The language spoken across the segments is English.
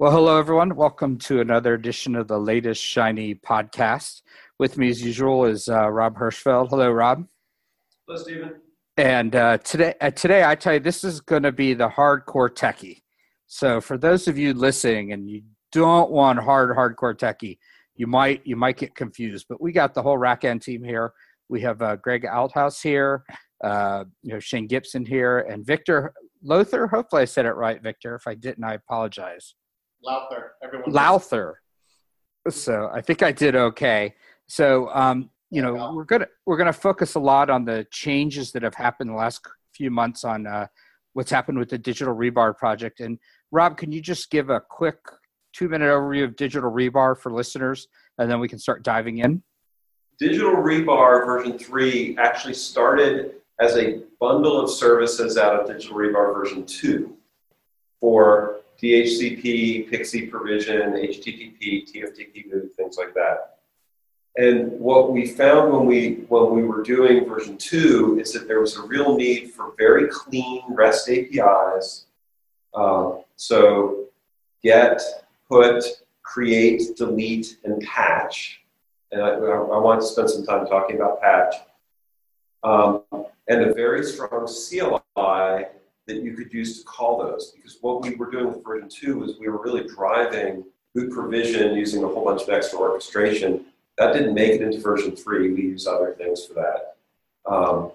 Well, hello, everyone. Welcome to another edition of the L8ist Sh9y podcast. With me, as usual, is uh, Rob Hirschfeld. Hello, Rob. Hello, Stephen. And uh, today, uh, today, I tell you, this is going to be the hardcore techie. So, for those of you listening, and you don't want hard, hardcore techie, you might you might get confused. But we got the whole RackN team here. We have uh, Greg Althaus here, uh, you know Shane Gibson here, and Victor Lothar. Hopefully, I said it right, Victor. If I didn't, I apologize. Lowther. Everyone. Lowther. So I think I did okay. So um, you know we're gonna we're gonna focus a lot on the changes that have happened the last few months on uh, what's happened with the digital rebar project. And Rob, can you just give a quick two minute overview of digital rebar for listeners, and then we can start diving in. Digital rebar version three actually started as a bundle of services out of digital rebar version two for DHCP, PXE provision, HTTP, TFTP, things like that. And what we found when we when we were doing version two is that there was a real need for very clean REST APIs. Uh, so get, put, create, delete, and patch. And I, I want to spend some time talking about patch. Um, and a very strong CLI that you could use to call those. Because what we were doing with version 2 is we were really driving boot provision using a whole bunch of extra orchestration. That didn't make it into version 3. We use other things for that. Um,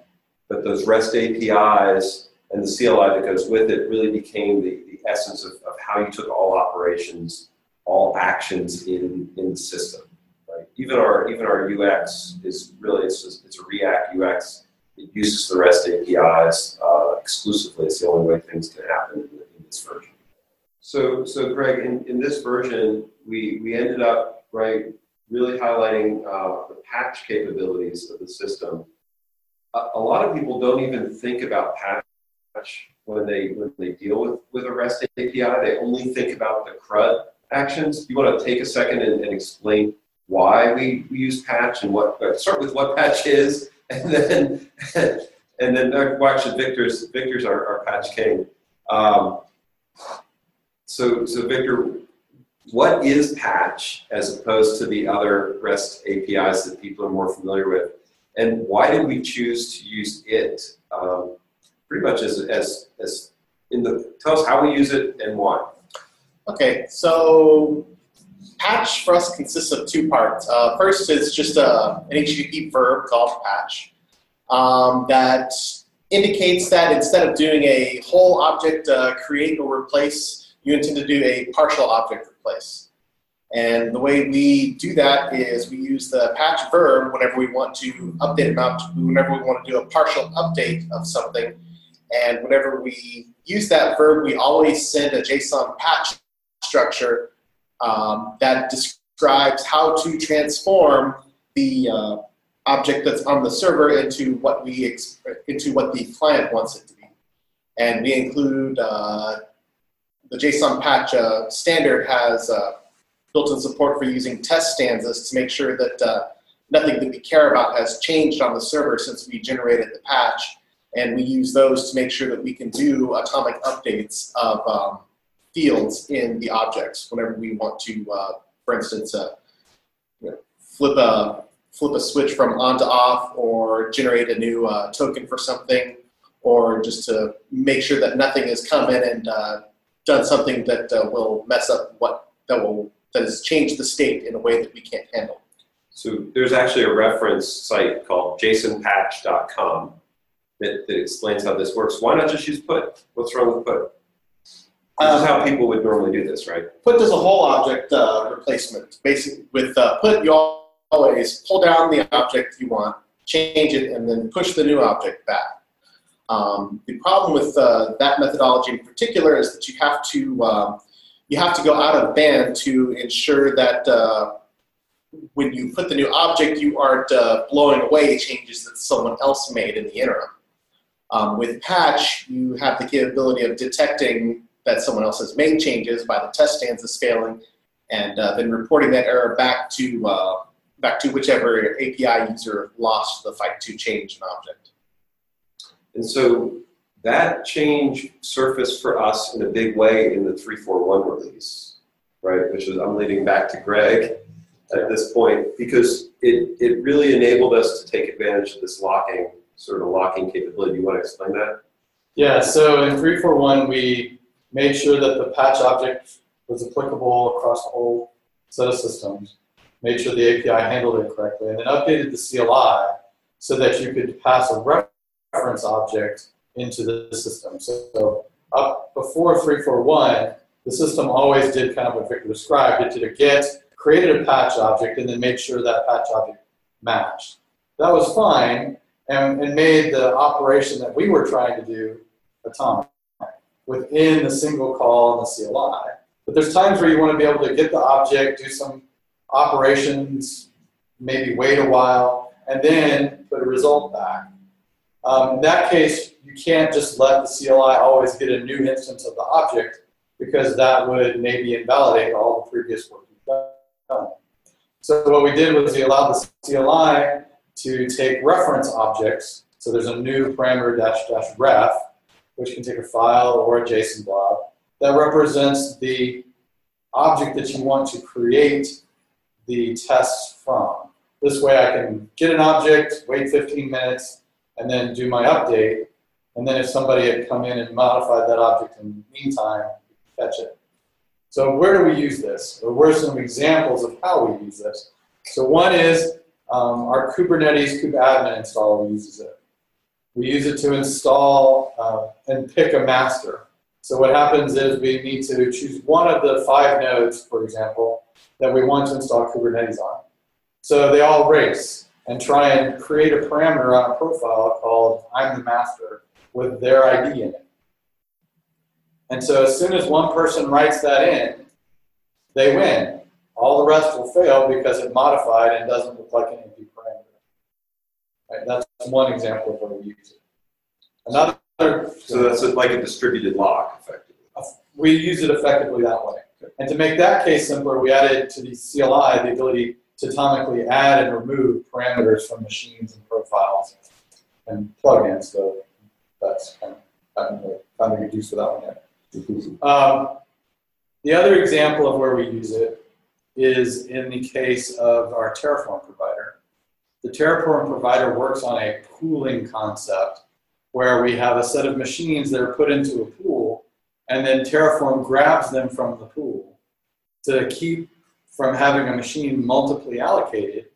but those REST APIs and the CLI that goes with it really became the, the essence of, of how you took all operations, all actions in, in the system. Right? Even our even our UX is really it's just, it's a React UX it uses the REST APIs uh, exclusively. It's the only way things can happen in, in this version. So, so Greg, in, in this version, we, we ended up right really highlighting uh, the patch capabilities of the system. A, a, lot of people don't even think about patch when they when they deal with, with a REST API. They only think about the CRUD actions. You want to take a second and, and explain why we, we use patch and what start with what patch is and then and then actually Victor's Victor's our, our patch king. Um, so so Victor, what is patch as opposed to the other REST APIs that people are more familiar with, and why did we choose to use it? Um, pretty much as as as in the tell us how we use it and why. Okay, so patch for us consists of two parts. Uh, first is just a, an HTTP verb called patch um, that indicates that instead of doing a whole object uh, create or replace, you intend to do a partial object replace. And the way we do that is we use the patch verb whenever we want to update an object, whenever we want to do a partial update of something. And whenever we use that verb, we always send a JSON patch structure um, that describes how to transform the uh, object that's on the server into what we into what the client wants it to be. And we include uh, the JSON patch uh, standard has uh, built-in support for using test stanzas to make sure that uh, nothing that we care about has changed on the server since we generated the patch. And we use those to make sure that we can do atomic updates of um, fields in the objects whenever we want to, uh, for instance, uh, you know, flip a flip a switch from on to off, or generate a new uh, token for something, or just to make sure that nothing has come in and uh, done something that uh, will mess up what that will that has changed the state in a way that we can't handle. So there's actually a reference site called jsonpatch.com that, that explains how this works. Why not just use put? What's wrong with put? This is how people would normally do this, right? Put does a whole object uh, replacement. Basically, with uh, put, you always pull down the object you want, change it, and then push the new object back. Um, the problem with uh, that methodology in particular is that you have to um, you have to go out of band to ensure that uh, when you put the new object, you aren't uh, blowing away changes that someone else made in the interim. Um, with patch, you have the capability of detecting that someone else has made changes by the test stands stanzas failing, and uh, then reporting that error back to uh, back to whichever API user lost the fight to change an object. And so that change surfaced for us in a big way in the 341 release. right? Which is, I'm leading back to Greg at this point because it, it really enabled us to take advantage of this locking, sort of locking capability. You want to explain that? Yeah, so in 341, we made sure that the patch object was applicable across the whole set of systems, made sure the API handled it correctly, and then updated the CLI so that you could pass a reference object into the system. So, up before 341, the system always did kind of what Victor described. It did a get, created a patch object, and then made sure that patch object matched. That was fine and, and made the operation that we were trying to do atomic within the single call and the CLI. But there's times where you want to be able to get the object, do some operations, maybe wait a while, and then put a result back. Um, in that case, you can't just let the CLI always get a new instance of the object because that would maybe invalidate all the previous work you've done. So what we did was we allowed the CLI to take reference objects. So there's a new parameter dash dash ref, which can take a file or a JSON blob that represents the object that you want to create the tests from. This way I can get an object, wait 15 minutes, and then do my update. And then if somebody had come in and modified that object in the meantime, catch it. So where do we use this? Or where are some examples of how we use this? So one is um, our Kubernetes kubeadmin installer uses it. We use it to install uh, and pick a master. So what happens is we need to choose one of the five nodes, for example, that we want to install Kubernetes on. So they all race and try and create a parameter on a profile called I'm the master with their ID in it. And so as soon as one person writes that in, they win. All the rest will fail because it modified and doesn't look like an empty parameter. Right? That's one example of where we use it. Another, So that's like a distributed lock, effectively. we use it effectively that way. And to make that case simpler, we added to the CLI the ability to atomically add and remove parameters from machines and profiles and plugins. So that's kind of found a good use for that one yet. Um, the other example of where we use it is in the case of our Terraform provider. The Terraform provider works on a pooling concept where we have a set of machines that are put into a pool and then Terraform grabs them from the pool. To keep from having a machine multiply allocated,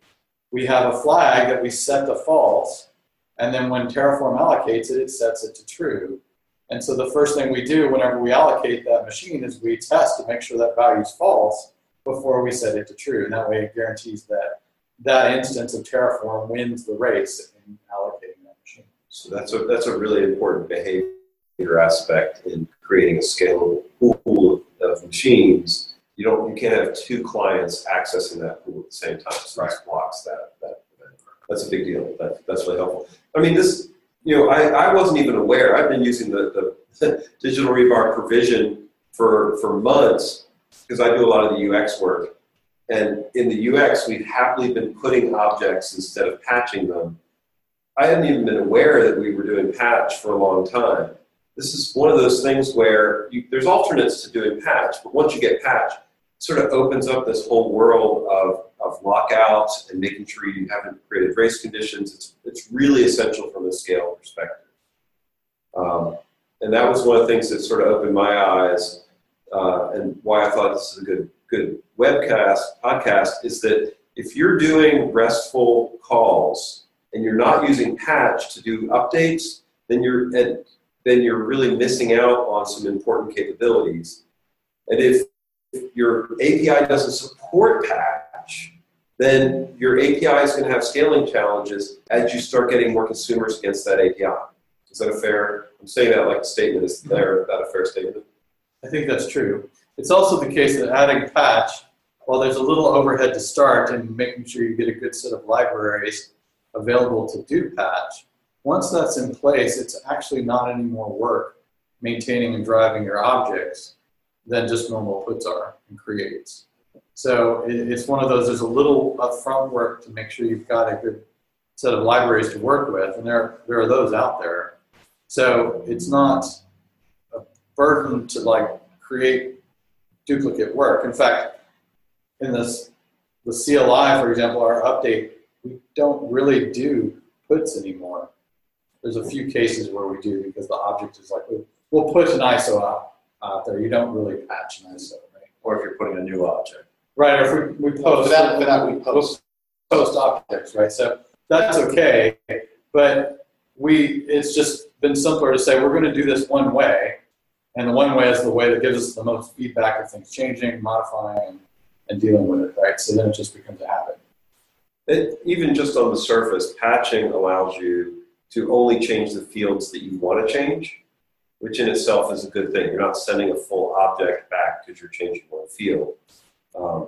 we have a flag that we set to false, and then when Terraform allocates it, it sets it to true. And so the first thing we do whenever we allocate that machine is we test to make sure that value is false before we set it to true. And that way it guarantees that that instance of Terraform wins the race in allocating that machine. So that's a, that's a really important behavior aspect in creating a scalable pool of machines. You don't, you can't have two clients accessing that pool at the same time. So this blocks that, that, that's a big deal. That, that's really helpful. I mean, this, you know, I, I wasn't even aware. I've been using the, the digital rebar provision for, for months because I do a lot of the UX work. And in the UX, we've happily been putting objects instead of patching them. I hadn't even been aware that we were doing patch for a long time. This is one of those things where you, there's alternates to doing patch, but once you get patch, sort of opens up this whole world of, of lockouts and making sure you haven't created race conditions. It's, it's really essential from a scale perspective. Um, and that was one of the things that sort of opened my eyes uh, and why I thought this is a good good webcast podcast is that if you're doing RESTful calls and you're not using patch to do updates, then you're then you're really missing out on some important capabilities. And if, your API doesn't support patch, then your API is going to have scaling challenges as you start getting more consumers against that API. Is that a fair? I'm saying that like a statement. Is there that a fair statement? I think that's true. It's also the case that adding patch, while there's a little overhead to start and making sure you get a good set of libraries available to do patch, once that's in place, it's actually not any more work maintaining and driving your objects than just normal puts are and creates. So it's one of those, there's a little upfront work to make sure you've got a good set of libraries to work with, and there, there are those out there. So it's not burden to like create duplicate work. In fact, in this the CLI, for example, our update, we don't really do puts anymore. There's a few cases where we do because the object is like we'll put an ISO out, out there. You don't really patch an ISO, right? Or if you're putting a new object. Right, or if we, we post For that, for that we post. post objects, right? So that's okay, but we it's just been simpler to say we're going to do this one way, and the one way is the way that gives us the most feedback of things changing, modifying, and, dealing with it, right? So then it just becomes a habit. It, even just on the surface, patching allows you to only change the fields that you want to change, which in itself is a good thing. You're not sending a full object back because you're changing one field, um,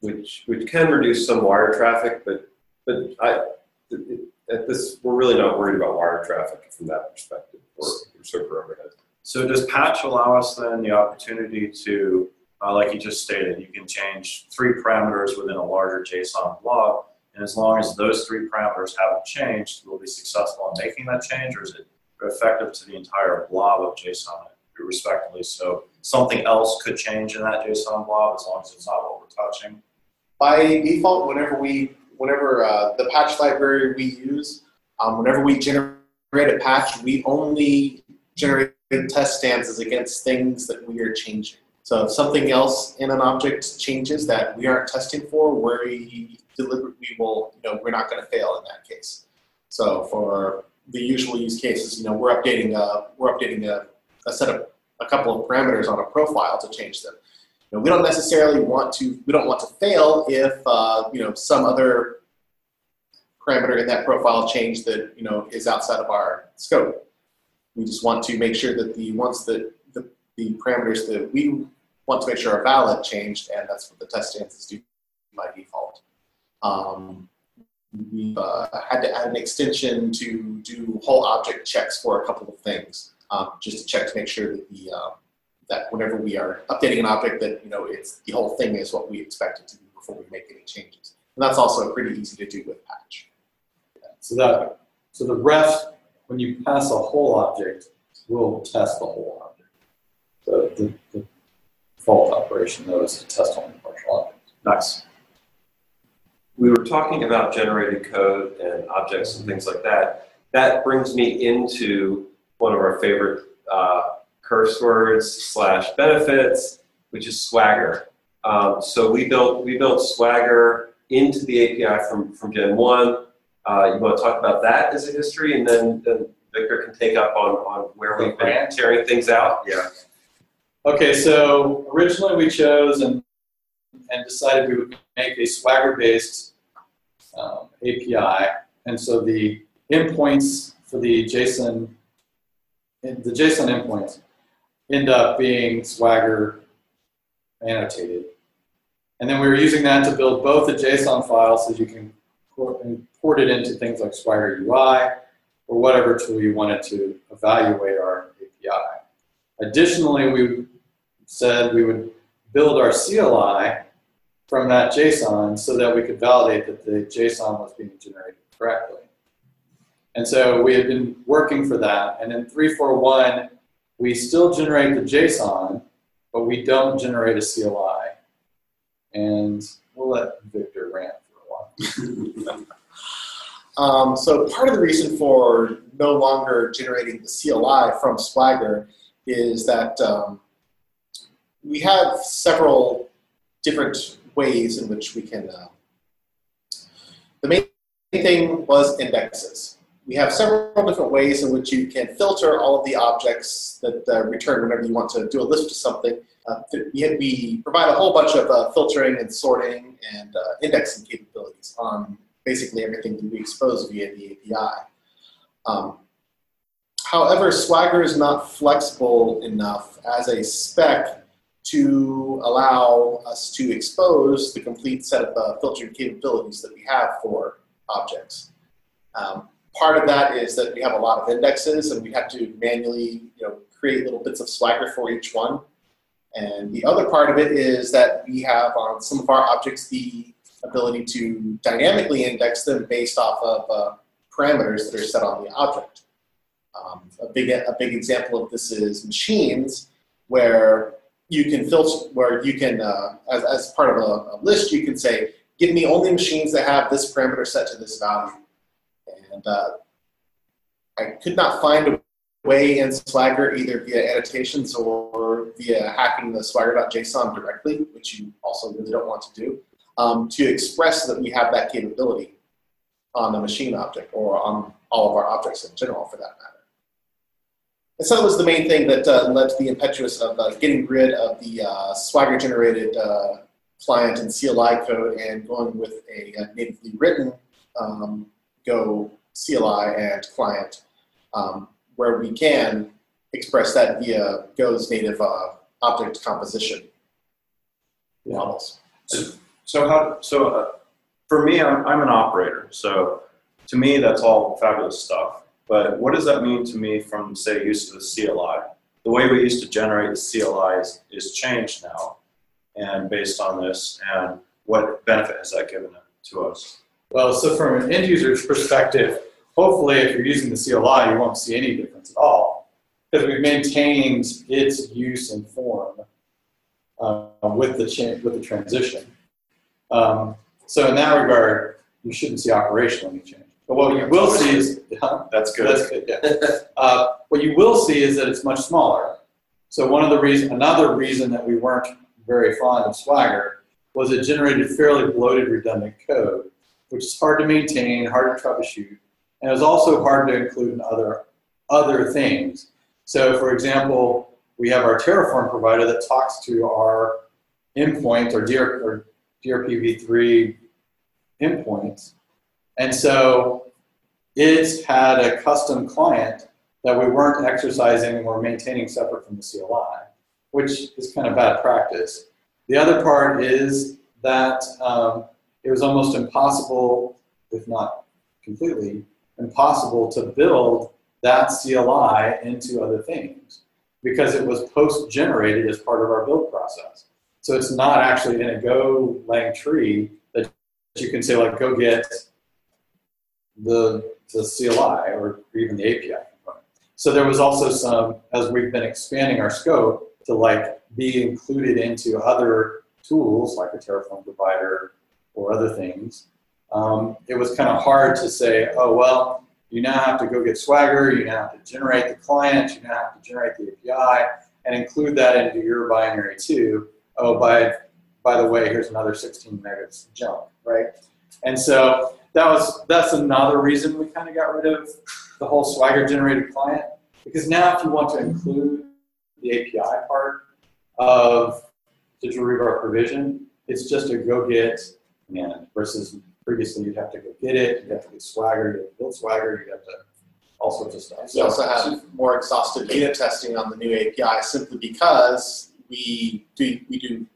which which can reduce some wire traffic. But but I it, at this we're really not worried about wire traffic from that perspective or, or server overhead. So does patch allow us then the opportunity to, uh, like you just stated, you can change three parameters within a larger JSON blob, and as long as those three parameters haven't changed, we'll be successful in making that change, or is it effective to the entire blob of JSON respectively? So something else could change in that JSON blob as long as it's not what we're touching. By default, whenever we, whenever uh, the patch library we use, um, whenever we generate a patch, we only generate test stanzas against things that we are changing. So if something else in an object changes that we aren't testing for, we deliberately will, you know, we're not going to fail in that case. So for the usual use cases, you know, we're updating a, we're updating a, a set of a couple of parameters on a profile to change them. You know, we don't necessarily want to, we don't want to fail if, uh, you know, some other parameter in that profile change that, you know, is outside of our scope. We just want to make sure that the ones that the, the parameters that we want to make sure are valid changed, and that's what the test stanzas do by default. Um, we've uh, had to add an extension to do whole object checks for a couple of things, um, just to check to make sure that the uh, that whenever we are updating an object, that you know it's the whole thing is what we expect it to be before we make any changes. And that's also pretty easy to do with patch. So that so the ref when you pass a whole object, we'll test the whole object. So the, the default operation though is to test only partial objects. Nice. We were talking about generated code and objects and things like that. That brings me into one of our favorite uh, curse words slash benefits, which is Swagger. Um, so we built we built Swagger into the API from from Gen one. Uh, you want to talk about that as a history, and then, then Victor can take up on, on where we've been tearing things out. Yeah. Okay, so originally we chose and and decided we would make a Swagger-based um, API, and so the endpoints for the JSON, the JSON endpoints end up being Swagger annotated, and then we were using that to build both the JSON file so you can port it into things like Swagger UI or whatever tool you wanted to evaluate our API. Additionally, we said we would build our CLI from that JSON so that we could validate that the JSON was being generated correctly. And so we had been working for that. And in 341, we still generate the JSON, but we don't generate a CLI. And we'll let Victor rant for a while. Um, so part of the reason for no longer generating the CLI from Swagger is that um, we have several different ways in which we can. Uh, the main thing was indexes. We have several different ways in which you can filter all of the objects that uh, return whenever you want to do a list of something. Uh, we provide a whole bunch of uh, filtering and sorting and uh, indexing capabilities on basically everything can be exposed via the API. Um, however, Swagger is not flexible enough as a spec to allow us to expose the complete set of uh, filtering capabilities that we have for objects. Um, part of that is that we have a lot of indexes and we have to manually you know, create little bits of Swagger for each one. And the other part of it is that we have on some of our objects the ability to dynamically index them based off of uh, parameters that are set on the object. Um, a, big, a big example of this is machines, where you can filter where you can, uh, as, as part of a, a list, you can say, give me only machines that have this parameter set to this value. And uh, I could not find a way in Swagger either via annotations or via hacking the swagger.json directly, which you also really don't want to do, um, to express that we have that capability on the machine object or on all of our objects in general for that matter. And so that was the main thing that uh, led to the impetuous of uh, getting rid of the uh, Swagger generated uh, client and CLI code and going with a, a natively written um, Go CLI and client um, where we can express that via Go's native uh, object composition Yeah. models. So how, so uh, for me, I'm, I'm an operator. So to me, that's all fabulous stuff. But what does that mean to me from, say, use of the CLI? The way we used to generate the CLI is, is changed now and based on this and what benefit has that given to us? Well, so from an end user's perspective, hopefully if you're using the CLI, you won't see any difference at all because we've maintained its use and form uh, with the cha- with the transition. Um, so in that regard, you shouldn't see operational any change. But what you will see is That's good. That's good, yeah. Uh, what you will see is that it's much smaller. So one of the reason, another reason that we weren't very fond of Swagger was it generated fairly bloated redundant code, which is hard to maintain, hard to troubleshoot, and it was also hard to include in other other things. So for example, we have our Terraform provider that talks to our endpoint or, DR, or DRPv3 endpoints. And so it had a custom client that we weren't exercising or maintaining separate from the CLI, which is kind of bad practice. The other part is that um, it was almost impossible, if not completely impossible, to build that CLI into other things because it was post-generated as part of our build process. So it's not actually in a Go lang tree that you can say like, go get the, the CLI or even the API. So there was also some, as we've been expanding our scope to like be included into other tools like a Terraform provider or other things, um, it was kind of hard to say, oh, well, you now have to go get Swagger, you now have to generate the client, you now have to generate the API, and include that into your binary too. Oh, by by the way, here's another 16 megas jump, right? And so that was that's another reason we kind of got rid of the whole Swagger generated client because now if you want to include the API part of digital rebar provision, it's just a go get and versus previously you'd have to go get it, you'd have to get Swagger, you'd have to build Swagger, you'd have to all sorts of stuff. We also have more exhaustive unit testing on the new API simply because we do we do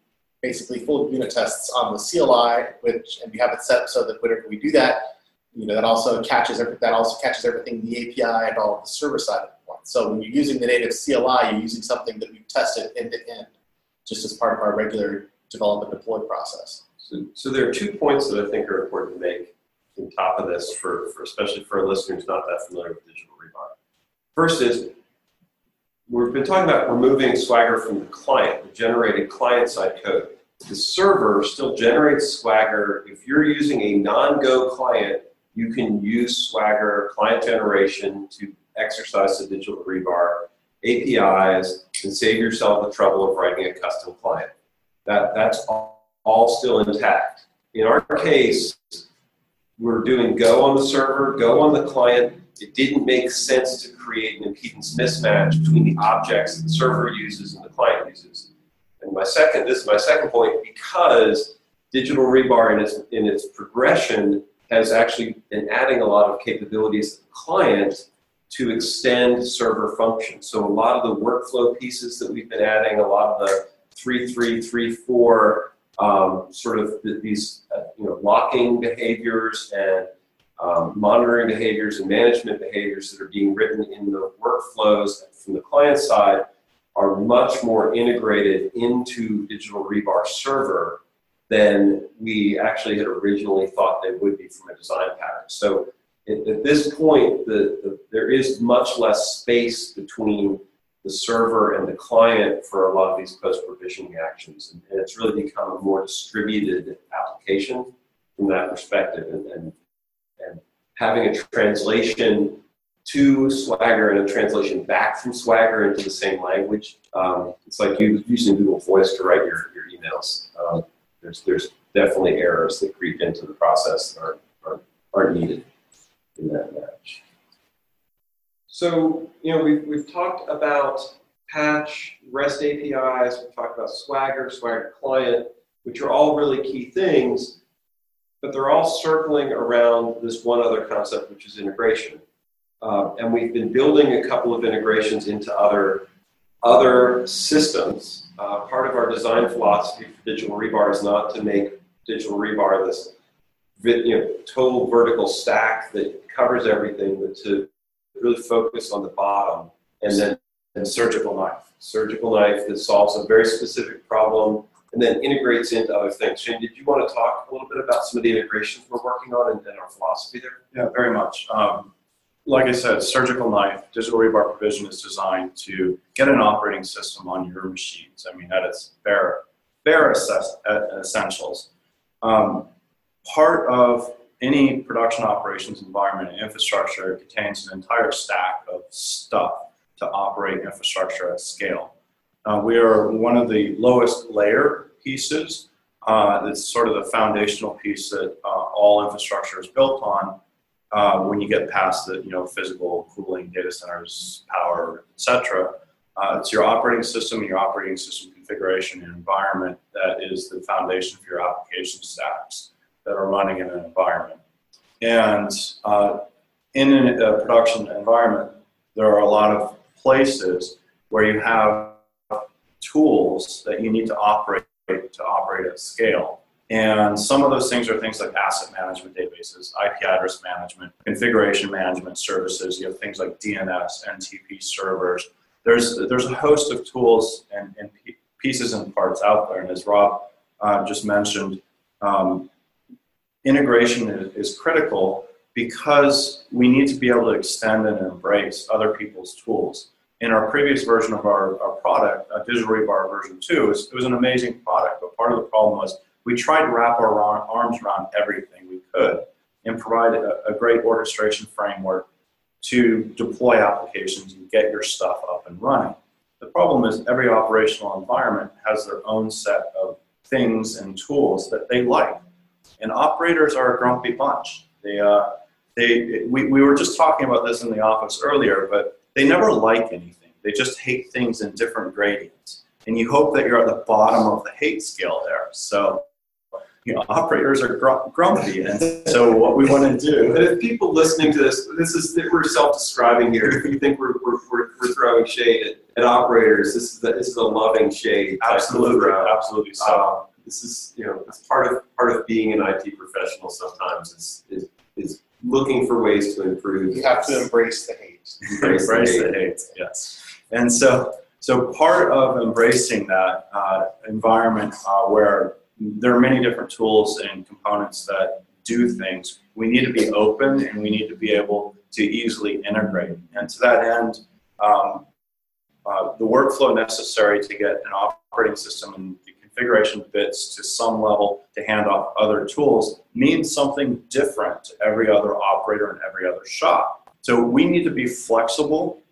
basically full unit tests on the CLI, which and we have it set so that whenever we do that, you know that also catches that also catches everything in the API and all of the server side of point. So when you're using the native CLI, you're using something that we've tested end to end, just as part of our regular develop and deploy process. So, so there are two points that I think are important to make on top of this, for, for especially for a listener who's not that familiar with digital rebar. First is we've been talking about removing Swagger from the client, the generated client-side code. The server still generates Swagger. If you're using a non-Go client, you can use Swagger client generation to exercise the digital rebar APIs and save yourself the trouble of writing a custom client. That, that's all, all still intact. In our case, we're doing Go on the server, Go on the client. It didn't make sense to create an impedance mismatch between the objects that the server uses and the client uses. And my second, this is my second point, because digital rebar in its, in its progression has actually been adding a lot of capabilities to the client to extend server functions. So a lot of the workflow pieces that we've been adding, a lot of the 3334 um, sort of th- these uh, you know locking behaviors and um, monitoring behaviors and management behaviors that are being written in the workflows from the client side are much more integrated into digital rebar server than we actually had originally thought they would be from a design pattern. So at, at this point, the, the, there is much less space between the server and the client for a lot of these post-provisioning actions. And, and it's really become a more distributed application from that perspective. And, and, having a translation to Swagger and a translation back from Swagger into the same language, um, it's like you using Google Voice to write your, your emails. Um, there's, there's definitely errors that creep into the process that aren't, aren't, aren't needed in that match. So, you know, we've, we've talked about Patch, REST APIs, we've talked about Swagger, Swagger Client, which are all really key things, but they're all circling around this one other concept, which is integration. Uh, and we've been building a couple of integrations into other, other systems. Uh, part of our design philosophy for digital rebar is not to make digital rebar this you know, total vertical stack that covers everything, but to really focus on the bottom and then And surgical knife. surgical knife that solves a very specific problem and then integrates into other things. Shane, did you want to talk a little bit about some of the integrations we're working on and, and our philosophy there? Yeah, very much. Um, like I said, surgical knife, digital rebar provision is designed to get an operating system on your machines. I mean, at its bare, bare assess, essentials. Um, part of any production operations environment and infrastructure contains an entire stack of stuff to operate infrastructure at scale. Uh, we are one of the lowest layer pieces. Uh, it's sort of the foundational piece that uh, all infrastructure is built on. Uh, when you get past the you know physical cooling, data centers, power, etc. Uh, it's your operating system and your operating system configuration and environment that is the foundation for your application stacks that are running in an environment. And uh, in a production environment, there are a lot of places where you have tools that you need to operate to operate at scale. And some of those things are things like asset management databases, IP address management, configuration management services. You have things like DNS, NTP servers. There's, there's a host of tools and, and pieces and parts out there. And as Rob uh, just mentioned, um, integration is, is critical because we need to be able to extend and embrace other people's tools. In our previous version of our, our product, uh, Digital Rebar version 2, it was, an amazing product, but part of the problem was we tried to wrap our arms around everything we could and provide a, a great orchestration framework to deploy applications and get your stuff up and running. The problem is every operational environment has their own set of things and tools that they like. And operators are a grumpy bunch. They, uh, they, we, we were just talking about this in the office earlier, but they never like anything. They just hate things in different gradients. And you hope that you're at the bottom of the hate scale there. So, you know, operators are gr- grumpy. And so what we want to do. And if people listening to this, this is, we're self-describing here. If you think we're, we're, we're, we're throwing shade at, at operators, this is, the, this is a loving shade. Absolutely, absolutely. So, um, this is, you know, it's part of, part of being an IT professional sometimes is, is, is looking for ways to improve. You have to embrace the hate. Embrace the hate. the hate, yes. And so, so part of embracing that uh, environment uh, where there are many different tools and components that do things, we need to be open and we need to be able to easily integrate. And to that end, um, uh, the workflow necessary to get an operating system and the configuration bits to some level to hand off other tools means something different to every other operator and every other shop. So we need to be flexible,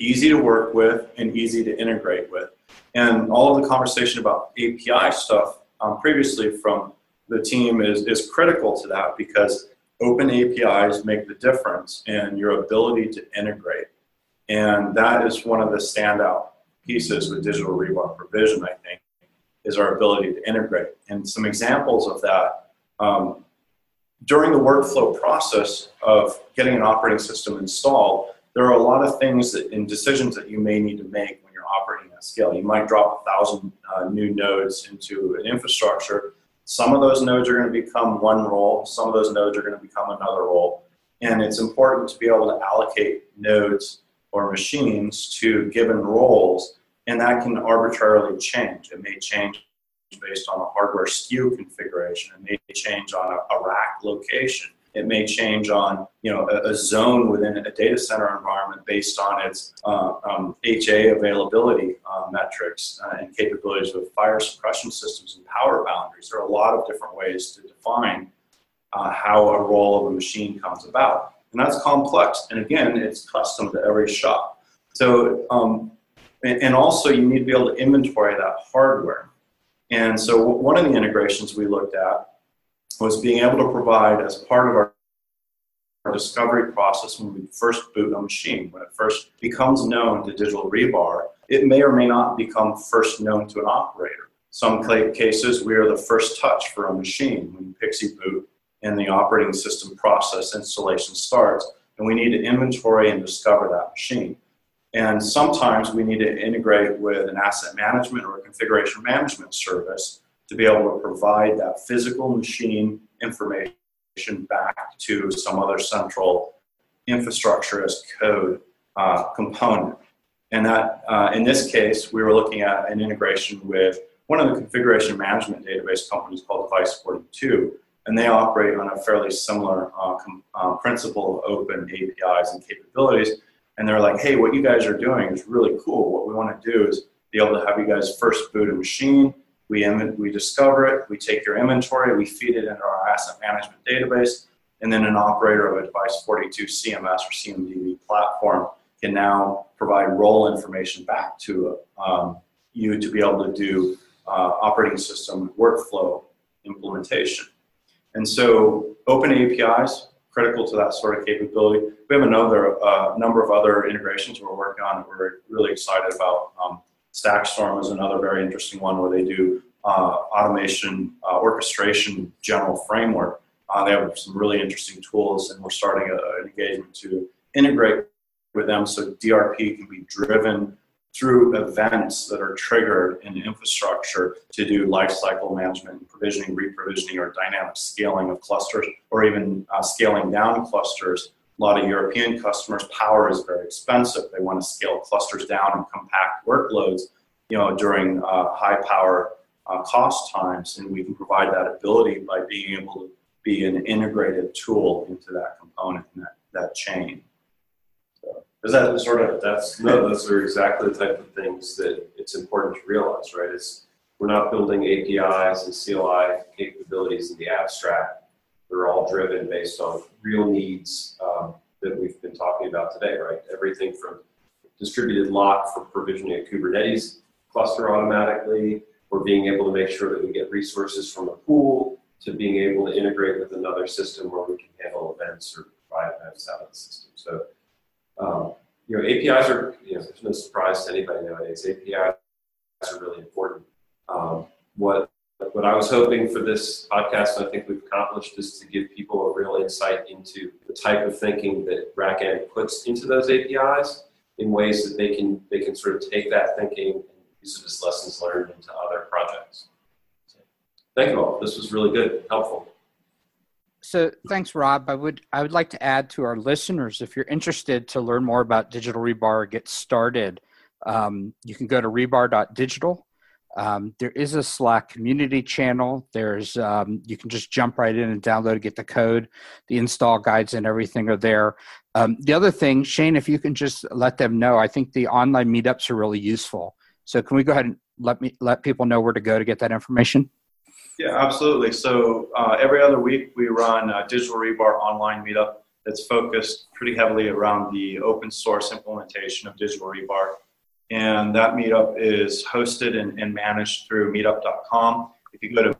easy to work with, and easy to integrate with. And all of the conversation about API stuff um, previously from the team is, is critical to that because open APIs make the difference in your ability to integrate. And that is one of the standout pieces with digital rebar provision, I think, is our ability to integrate. And some examples of that um, during the workflow process of getting an operating system installed, there are a lot of things that, and decisions that you may need to make when you're operating at scale. You might drop a thousand uh, new nodes into an infrastructure. Some of those nodes are going to become one role. Some of those nodes are going to become another role. And it's important to be able to allocate nodes or machines to given roles, and that can arbitrarily change. It may change based on a hardware SKU configuration. It may change on a, a rack location. It may change on you know a, a zone within a data center environment based on its uh, um, HA availability uh, metrics uh, and capabilities with fire suppression systems and power boundaries. There are a lot of different ways to define uh, how a role of a machine comes about, and that's complex. And again, it's custom to every shop. So um, and, and also you need to be able to inventory that hardware. And so one of the integrations we looked at was being able to provide as part of our, discovery process when we first boot a machine, when it first becomes known to digital rebar, it may or may not become first known to an operator. Some cases, we are the first touch for a machine when PXE boot and the operating system process installation starts, and we need to inventory and discover that machine. And sometimes we need to integrate with an asset management or a configuration management service to be able to provide that physical machine information back to some other central infrastructure as code uh, component. And that, uh, in this case, we were looking at an integration with one of the configuration management database companies called Device42, and they operate on a fairly similar uh, com- uh, principle of open APIs and capabilities and they're like, hey, what you guys are doing is really cool. What we want to do is be able to have you guys first boot a machine. We, Im- we discover it, we take your inventory, we feed it into our asset management database, and then an operator of a Device 42 CMS or CMDB platform can now provide role information back to um, you to be able to do uh, operating system workflow implementation. And so open APIs, critical to that sort of capability. We have another uh, number of other integrations we're working on that we're really excited about. Um, Stackstorm is another very interesting one where they do uh, automation uh, orchestration general framework. Uh, they have some really interesting tools, and we're starting a, an engagement to integrate with them so DRP can be driven through events that are triggered in infrastructure to do lifecycle management provisioning, reprovisioning, or dynamic scaling of clusters, or even uh, scaling down clusters. A lot of European customers, power is very expensive. They want to scale clusters down and compact workloads, you know, during uh, high power uh, cost times, and we can provide that ability by being able to be an integrated tool into that component and that, that chain. Is that sort of, that's, no, those are exactly the type of things that it's important to realize, right? It's, we're not building APIs and CLI capabilities in the abstract. They're all driven based on real needs um, that we've been talking about today, right? Everything from distributed lock for provisioning a Kubernetes cluster automatically, or being able to make sure that we get resources from a pool, to being able to integrate with another system where we can handle events or provide events out of the system. So um, you know, APIs are, you know, there's no surprise to anybody nowadays. APIs are really important. Um, what what I was hoping for this podcast, I think we've accomplished, is to give people a real insight into the type of thinking that RackN puts into those APIs in ways that they can they can sort of take that thinking and use it as lessons learned into other projects. So, thank you all. This was really good, helpful so thanks, Rob. I would I would like to add to our listeners if you're interested to learn more about digital rebar get started, um, you can go to rebar.digital. Um, there is a Slack community channel. There's um, you can just jump right in and download, get the code, the install guides, and everything are there. Um, the other thing, Shane, if you can just let them know, I think the online meetups are really useful. So can we go ahead and let me let people know where to go to get that information? Yeah, absolutely. So uh, every other week we run a digital rebar online meetup that's focused pretty heavily around the open source implementation of digital rebar. And that meetup is hosted and, and managed through meetup.com. If you go to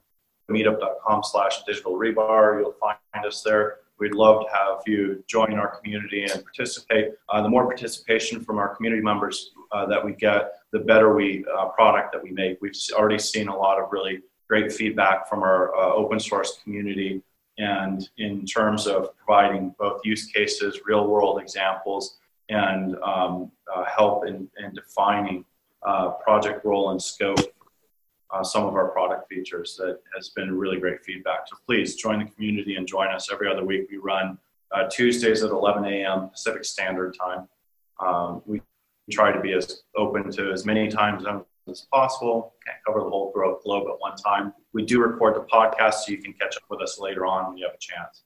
meetup.com slash digital rebar, you'll find us there. We'd love to have you join our community and participate. Uh, the more participation from our community members uh, that we get, the better we uh, product that we make. We've already seen a lot of really great feedback from our uh, open source community and in terms of providing both use cases, real world examples, and um, uh, help in, in defining uh, project role and scope, uh, some of our product features that has been really great feedback. So please join the community and join us every other week. We run uh, Tuesdays at 11 a.m. Pacific Standard Time. Um, we try to be as open to as many time zones as possible. Can't cover the whole globe at one time. We do record the podcast so you can catch up with us later on when you have a chance.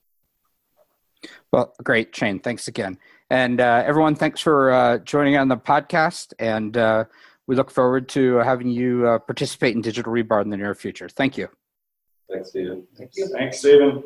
Well, great, Shane. Thanks again. And uh, everyone, thanks for uh, joining on the podcast. And uh, we look forward to having you uh, participate in Digital Rebar in the near future. Thank you. Thanks, Stephen. Thank you. Thanks, Stephen.